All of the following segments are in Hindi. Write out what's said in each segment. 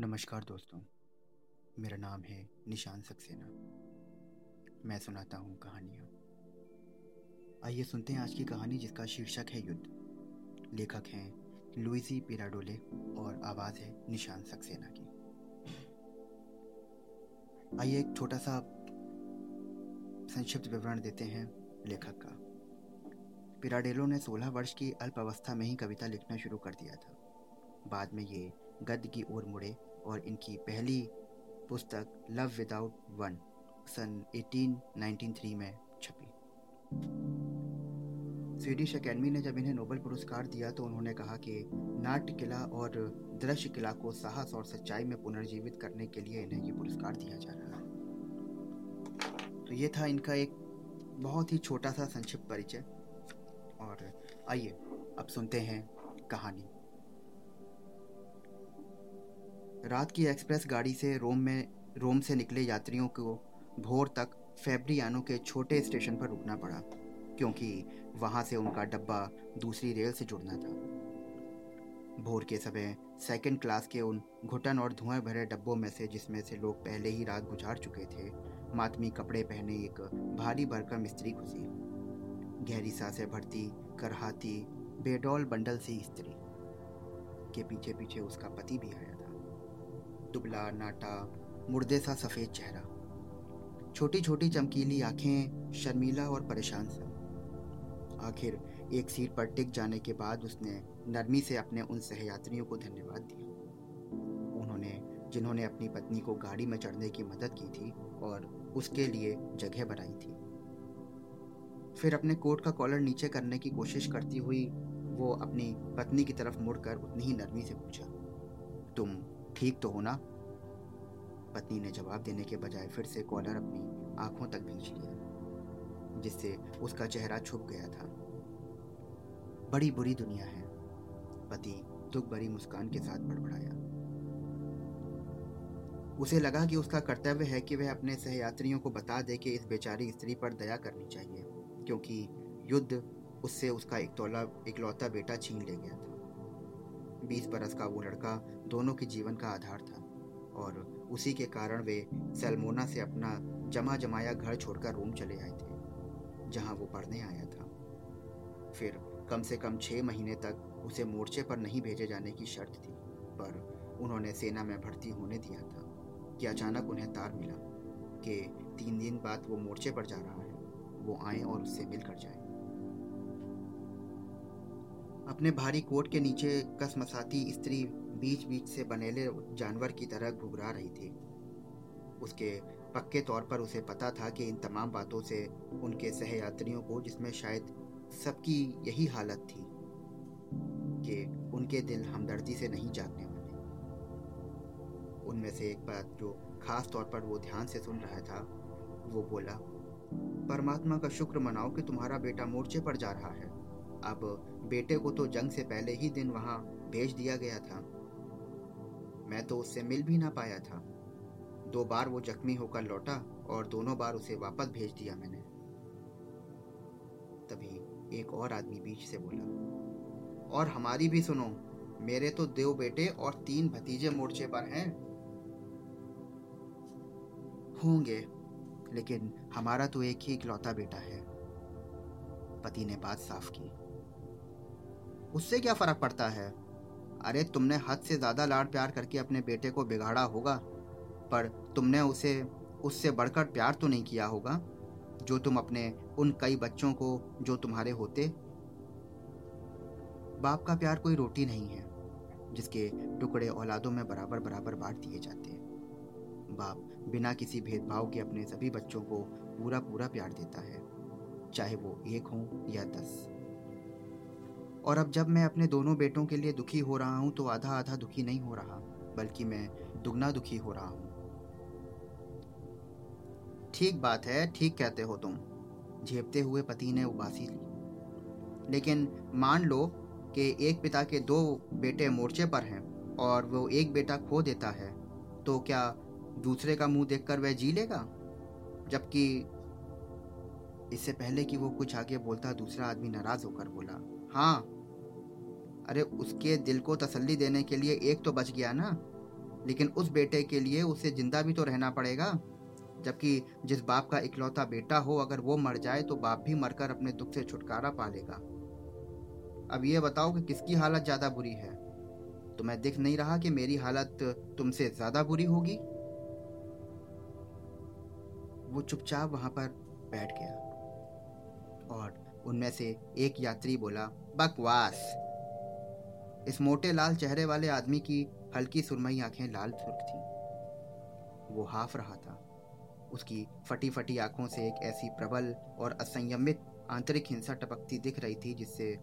नमस्कार दोस्तों, मेरा नाम है निशान सक्सेना। मैं सुनाता हूँ कहानियाँ। आइए सुनते हैं आज की कहानी जिसका शीर्षक है युद्ध। लेखक हैं लुइसी पिराडोले और आवाज़ है निशान सक्सेना की। आइए एक छोटा सा संक्षिप्त विवरण देते हैं लेखक का। पिराडेलो ने 16 वर्ष की अल्प अवस्था में ही कविता लिखना शुरू कर दिया था। बाद में ये गद्य की ओर मुड़े और इनकी पहली पुस्तक लव विदाउट वन सन 1893 में छपी। स्वीडिश अकेडमी ने जब इन्हें नोबेल पुरस्कार दिया तो उन्होंने कहा कि नाट्य किला और दृश्य किला को साहस और सच्चाई में पुनर्जीवित करने के लिए इन्हें ये पुरस्कार दिया जा रहा है। तो ये था इनका एक बहुत ही छोटा सा संक्षिप्त परिचय। और आइए, अब सुनते हैं कहानी। रात की एक्सप्रेस गाड़ी से रोम में, रोम से निकले यात्रियों को भोर तक फेब्रियानो के छोटे स्टेशन पर रुकना पड़ा, क्योंकि वहाँ से उनका डब्बा दूसरी रेल से जुड़ना था। भोर के समय सेकंड क्लास के उन घुटन और धुआँ भरे डब्बों में से जिसमें से लोग पहले ही रात गुजार चुके थे, मातमी कपड़े पहने एक भारी भरकम स्त्री घुसी गहरी साँसें भरती, करहाती, बेडौल बंडल सी स्त्री। के पीछे पीछे उसका पति भी आया। दुबला, नाटा, मुर्दे सा सफ़ेद चेहरा। छोटी छोटी चमकीली आँखें शर्मीला और परेशान सा। आखिर एक सीट पर टिक जाने के बाद उसने नरमी से अपने उन सहयात्रियों को धन्यवाद दिया। उन्होंने, जिन्होंने अपनी पत्नी को गाड़ी में चढ़ने की मदद की थी और उसके लिए जगह बनाई थी। फिर अपने कोट का कॉलर नीचे करने की कोशिश करती हुई वो अपनी पत्नी की तरफ़ मुड़कर उतनी ही नरमी से पूछा, तुम ठीक तो हो ना? पत्नी ने जवाब देने के बजाय फिर से कॉलर अपनी आँखों तक भींच लिया, जिससे उसका चेहरा छुप गया था। बड़ी बुरी दुनिया है। पति दुख भरी मुस्कान के साथ बड़बड़ाया। उसे लगा कि उसका कर्तव्य है कि वह अपने सहयात्रियों को बता दे कि इस बेचारी स्त्री पर दया करनी चाहिए, क्योंकि युद्ध उससे उसका इकलौता बेटा छीन ले गया था। बीस बरस का वो लड़का दोनों के जीवन का आधार था और उसी के कारण वे सलमोना से अपना जमा जमाया घर छोड़कर रोम चले आए थे, जहाँ वो पढ़ने आया था। फिर कम से कम छः महीने तक उसे मोर्चे पर नहीं भेजे जाने की शर्त थी, पर उन्होंने सेना में भर्ती होने दिया था कि अचानक उन्हें तार मिला कि तीन दिन बाद वो मोर्चे पर जा रहा है, वो आए और उससे मिलकर जाए। अपने भारी कोट के नीचे कसमसाती स्त्री बीच बीच से बनेले जानवर की तरह घुघरा रही थी। उसके पक्के तौर पर उसे पता था कि इन तमाम बातों से उनके सहयात्रियों को, जिसमें शायद सबकी यही हालत थी, कि उनके दिल हमदर्दी से नहीं जागने वाले। उनमें से एक बात जो खास तौर पर वो ध्यान से सुन रहा था, वो बोला, परमात्मा का शुक्र मनाओ कि तुम्हारा बेटा मोर्चे पर जा रहा है। अब बेटे को तो जंग से पहले ही दिन वहाँ भेज दिया गया था। मैं तो उससे मिल भी ना पाया था। दो बार वो जख्मी होकर लौटा और दोनों बार उसे वापस भेज दिया मैंने। तभी एक और आदमी बीच से बोला, और हमारी भी सुनो, मेरे तो देव बेटे और तीन भतीजे मोर्चे पर हैं। होंगे, लेकिन हमारा तो एक ही इकलौता बेटा है। पति ने बात साफ़ की। उससे क्या फ़र्क पड़ता है? अरे, तुमने हद से ज़्यादा लाड प्यार करके अपने बेटे को बिगाड़ा होगा, पर तुमने उसे, उससे बढ़कर प्यार तो नहीं किया होगा, जो तुम अपने उन कई बच्चों को, जो तुम्हारे होते? बाप का प्यार कोई रोटी नहीं है, जिसके टुकड़े औलादों में बराबर बराबर बांट दिए जाते हैं। बाप बिना किसी भेदभाव के अपने सभी बच्चों को पूरा पूरा प्यार देता है, चाहे वो एक हो या दस। और अब जब मैं अपने दोनों बेटों के लिए दुखी हो रहा हूँ तो आधा आधा दुखी नहीं हो रहा, बल्कि मैं दुगना दुखी हो रहा हूँ। ठीक बात है, ठीक कहते हो तुम, झेपते हुए पति ने उबासी ली। लेकिन मान लो कि एक पिता के दो बेटे मोर्चे पर हैं और वो एक बेटा खो देता है तो क्या दूसरे का मुँह देखकर वह जी लेगा? जबकि इससे पहले कि वो कुछ आगे बोलता, दूसरा आदमी नाराज़ होकर बोला हाँ। अरे, उसके दिल को तसल्ली देने के लिए एक तो बच गया ना। लेकिन उस बेटे के लिए उसे ज़िंदा भी तो रहना पड़ेगा। जबकि जिस बाप का इकलौता बेटा हो, अगर वो मर जाए तो बाप भी मरकर अपने दुख से छुटकारा पा लेगा। अब ये बताओ कि किसकी हालत ज़्यादा बुरी है? तुम्हें दिख नहीं रहा कि मेरी हालत तुमसे ज़्यादा बुरी होगी। वो चुपचाप वहाँ पर बैठ गया। और उनमें से एक यात्री बोला, बकवास। इस मोटे लाल चेहरे वाले आदमी की हल्की सुरमई आँखें लाल सुर्ख थी। वो हाफ़ रहा था। उसकी फटी फटी आँखों से एक ऐसी प्रबल और असंयमित आंतरिक हिंसा टपकती दिख रही थी, जिससे,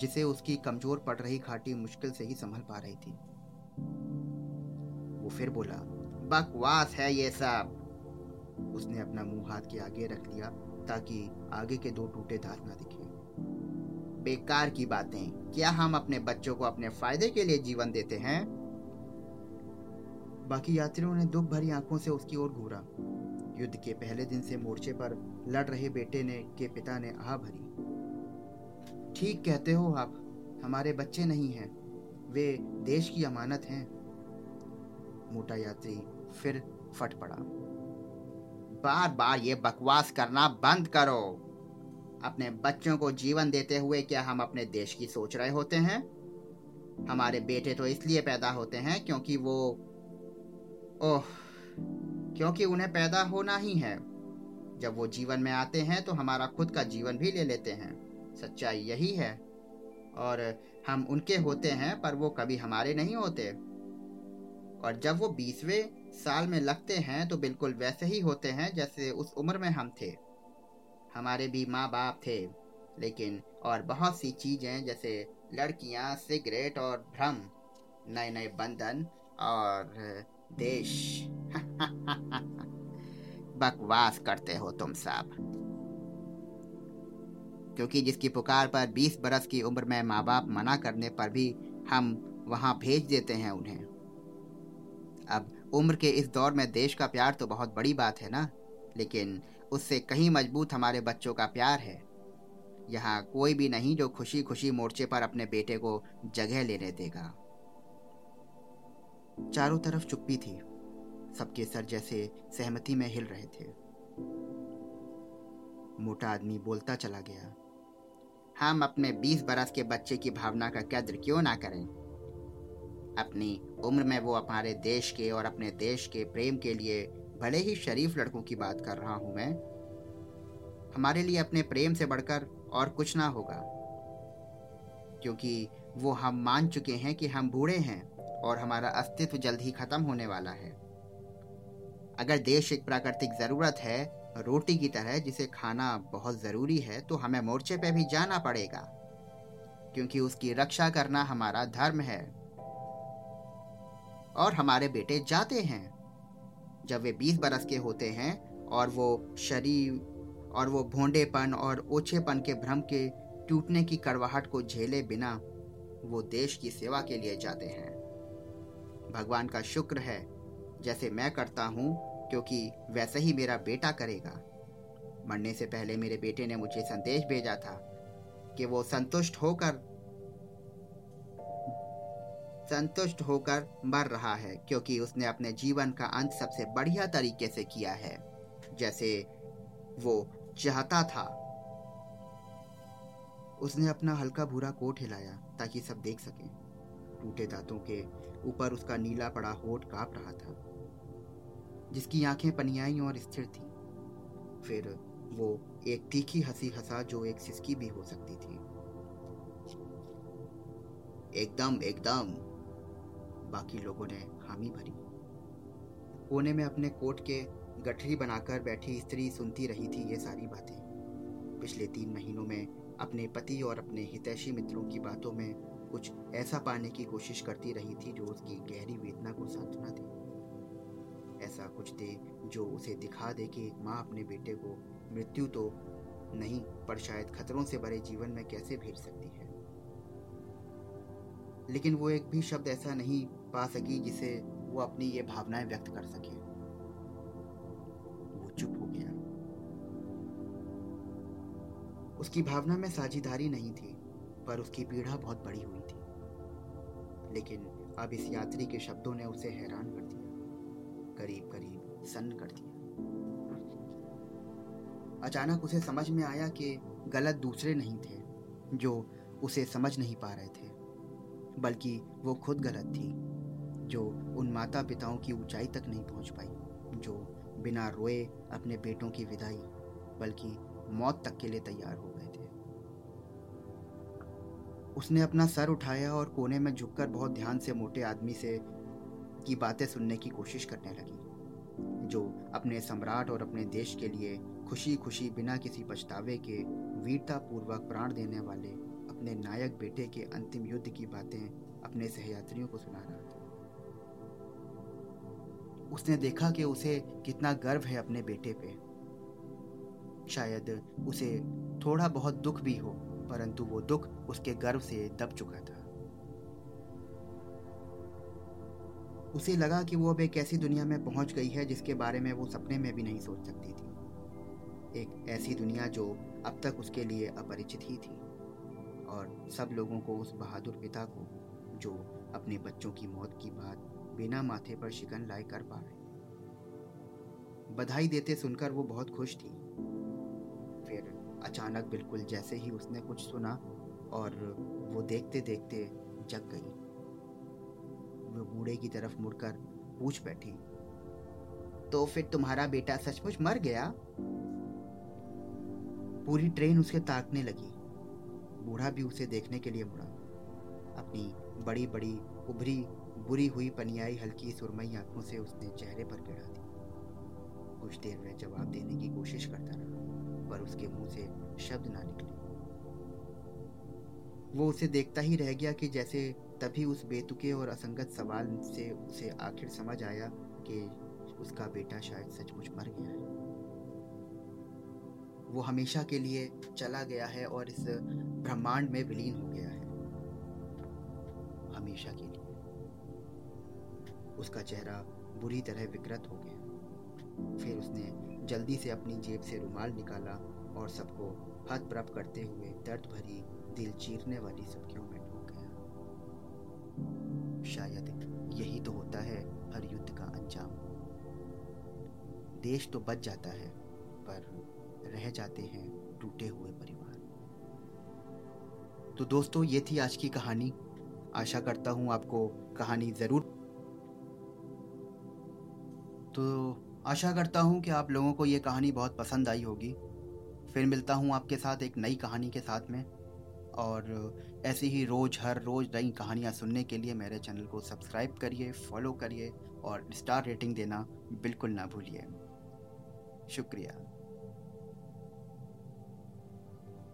जिसे उसकी कमज़ोर पड़ रही घाटी मुश्किल से ही संभल पा रही थी। वो फिर बोला, बकवास है ये सब। उसने अपना मुँह हाथ के आगे रख लिया ताकि आगे के दो टूटे दांत ना दिखे। बेकार की बातें। क्या हम अपने बच्चों को अपने फ़ायदे के लिए जीवन देते हैं? बाकी यात्रियों ने दुख भरी आँखों से उसकी ओर घूरा। युद्ध के पहले दिन से मोर्चे पर लड़ रहे बेटे ने, के पिता ने आह भरी। ठीक कहते हो आप, हमारे बच्चे नहीं हैं। वे देश की अमानत हैं। मोटा यात्री फिर फट पड़ा। बार बार ये बकवास करना बंद करो। अपने बच्चों को जीवन देते हुए क्या हम अपने देश की सोच रहे होते हैं? हमारे बेटे तो इसलिए पैदा होते हैं क्योंकि वो, ओह, क्योंकि उन्हें पैदा होना ही है। जब वो जीवन में आते हैं तो हमारा खुद का जीवन भी ले लेते हैं। सच्चाई यही है। और हम उनके होते हैं पर वो कभी हमारे नहीं होते। और जब वो बीसवें साल में लगते हैं तो बिल्कुल वैसे ही होते हैं जैसे उस उम्र में हम थे। हमारे भी माँ बाप थे, लेकिन और बहुत सी चीज़ें जैसे लड़कियाँ, सिगरेट और भ्रम नए नए बंधन और देश। बकवास करते हो तुम सब। क्योंकि जिसकी पुकार पर 20 बरस की उम्र में माँ बाप मना करने पर भी हम वहाँ भेज देते हैं उन्हें। अब उम्र के इस दौर में देश का प्यार तो बहुत बड़ी बात है ना? लेकिन उससे कहीं मज़बूत हमारे बच्चों का प्यार है। यहाँ कोई भी नहीं जो खुशी खुशी मोर्चे पर अपने बेटे को जगह लेने देगा। चारों तरफ़ चुप्पी थी। सबके सर जैसे सहमति में हिल रहे थे। मोटा आदमी बोलता चला गया, हम अपने बीस बरस के बच्चे की भावना का कद्र क्यों ना करें? अपनी उम्र में वो हमारे देश के और अपने देश के प्रेम के लिए भले ही शरीफ लड़कों की बात कर रहा हूँ मैं, हमारे लिए अपने प्रेम से बढ़कर और कुछ ना होगा। क्योंकि वो हम मान चुके हैं कि हम बूढ़े हैं और हमारा अस्तित्व जल्द ही खत्म होने वाला है। अगर देश एक प्राकृतिक ज़रूरत है, रोटी की तरह जिसे खाना बहुत ज़रूरी है तो हमें मोर्चे पे भी जाना पड़ेगा, क्योंकि उसकी रक्षा करना हमारा धर्म है। और हमारे बेटे जाते हैं। जब वे बीस बरस के होते हैं और वो शरीर और वो भोंडेपन और ओछेपन के भ्रम के टूटने की कड़वाहट को झेले बिना वो देश की सेवा के लिए जाते हैं। भगवान का शुक्र है, जैसे मैं करता हूँ, क्योंकि वैसे ही मेरा बेटा करेगा। मरने से पहले मेरे बेटे ने मुझे संदेश भेजा था कि वो संतुष्ट होकर संतुष्ट होकर मर रहा है, क्योंकि उसने अपने जीवन का अंत सबसे बढ़िया तरीके से किया है, जैसे वो चाहता था। उसने अपना हल्का भूरा कोट हिलाया, ताकि सब देख सकें। टूटे दांतों के ऊपर उसका नीला पड़ा होठ काँप रहा था, जिसकी आँखें पनियाई और स्थिर थी। फिर वो एक तीखी हँसी हंसा जो एक सिसकी भी हो सकती थी। एकदम एकदम। बाकी लोगों ने हामी भरी। कोने में अपने कोट के गठरी बनाकर बैठी स्त्री सुनती रही थी ये सारी बातें। पिछले तीन महीनों में अपने पति और अपने हितैषी मित्रों की बातों में कुछ ऐसा पाने की कोशिश करती रही थी जो उसकी गहरी वेदना को सांत्वना दे। ऐसा कुछ दे जो उसे दिखा दे कि एक माँ अपने बेटे को मृत्यु तो नहीं, पर शायद खतरों से भरे जीवन में कैसे भेज सकती है। लेकिन वो एक भी शब्द ऐसा नहीं पा सकी जिसे वो अपनी ये भावनाएँ व्यक्त कर सके। वो चुप हो गया। उसकी भावना में साझीदारी नहीं थी, पर उसकी पीड़ा बहुत बड़ी हुई थी। लेकिन अब इस यात्री के शब्दों ने उसे हैरान कर दिया। करीब करीब सन्न कर दिया। अचानक उसे समझ में आया कि गलत दूसरे नहीं थे, जो उसे समझ नहीं पा रहे थे, बल्कि वो खुद गलत थी। जो उन माता पिताओं की ऊंचाई तक नहीं पहुँच पाई, जो बिना रोए अपने बेटों की विदाई, बल्कि मौत तक के लिए तैयार हो गए थे। उसने अपना सर उठाया और कोने में झुककर बहुत ध्यान से मोटे आदमी से की बातें सुनने की कोशिश करने लगी, जो अपने सम्राट और अपने देश के लिए खुशी खुशी बिना किसी पछतावे के वीरता पूर्वक प्राण देने वाले अपने नायक बेटे के अंतिम युद्ध की बातें अपने सहयात्रियों को सुना रहा था। उसने देखा कि उसे कितना गर्व है अपने बेटे पे। शायद उसे थोड़ा बहुत दुख भी हो, परंतु वो दुख उसके गर्व से दब चुका था। उसे लगा कि वो अब एक ऐसी दुनिया में पहुँच गई है जिसके बारे में वो सपने में भी नहीं सोच सकती थी। एक ऐसी दुनिया जो अब तक उसके लिए अपरिचित ही थी। और सब लोगों को उस बहादुर पिता को, जो अपने बच्चों की मौत की बात बिना माथे पर शिकन लाए कर पा रहे बधाई देते सुनकर वो बहुत खुश थी। फिर अचानक बिल्कुल जैसे ही उसने कुछ सुना और वो देखते देखते जग गई। वो बूढ़े की तरफ़ मुड़कर पूछ बैठी तो फिर तुम्हारा बेटा सचमुच मर गया? पूरी ट्रेन उसे ताकने लगी। बूढ़ा भी उसे देखने के लिए मुड़ा। अपनी बड़ी बड़ी उभरी बुरी हुई पनियाई हल्की सुरमई आँखों से उसने चेहरे पर गिरा दी। कुछ देर में जवाब देने की कोशिश करता रहा, पर उसके मुँह से शब्द ना निकले। वो उसे देखता ही रह गया कि जैसे तभी उस बेतुके और असंगत सवाल से उसे आखिर समझ आया कि उसका बेटा शायद सचमुच मर गया है। वो हमेशा के लिए चला गया है और इस ब्रह्मांड में विलीन हो गया है। हमेशा के लिए उसका चेहरा बुरी तरह विकृत हो गया। फिर उसने जल्दी से अपनी जेब से रुमाल निकाला और सबको हथ प्रप करते हुए दर्द भरी दिल चीरने वाली सब्जियों में ढूक गया। शायद यही तो होता है हर युद्ध का अंजाम। देश तो बच जाता है, पर रह जाते हैं टूटे हुए परिवार। तो दोस्तों, ये थी आज की कहानी। आशा करता हूँ आपको कहानी ज़रूर तो आशा करता हूँ कि आप लोगों को ये कहानी बहुत पसंद आई होगी। फिर मिलता हूँ आपके साथ एक नई कहानी के साथ में। और ऐसे ही रोज़, हर रोज़ नई कहानियाँ सुनने के लिए मेरे चैनल को सब्सक्राइब करिए, फॉलो करिए और स्टार रेटिंग देना बिल्कुल ना भूलिए। शुक्रिया।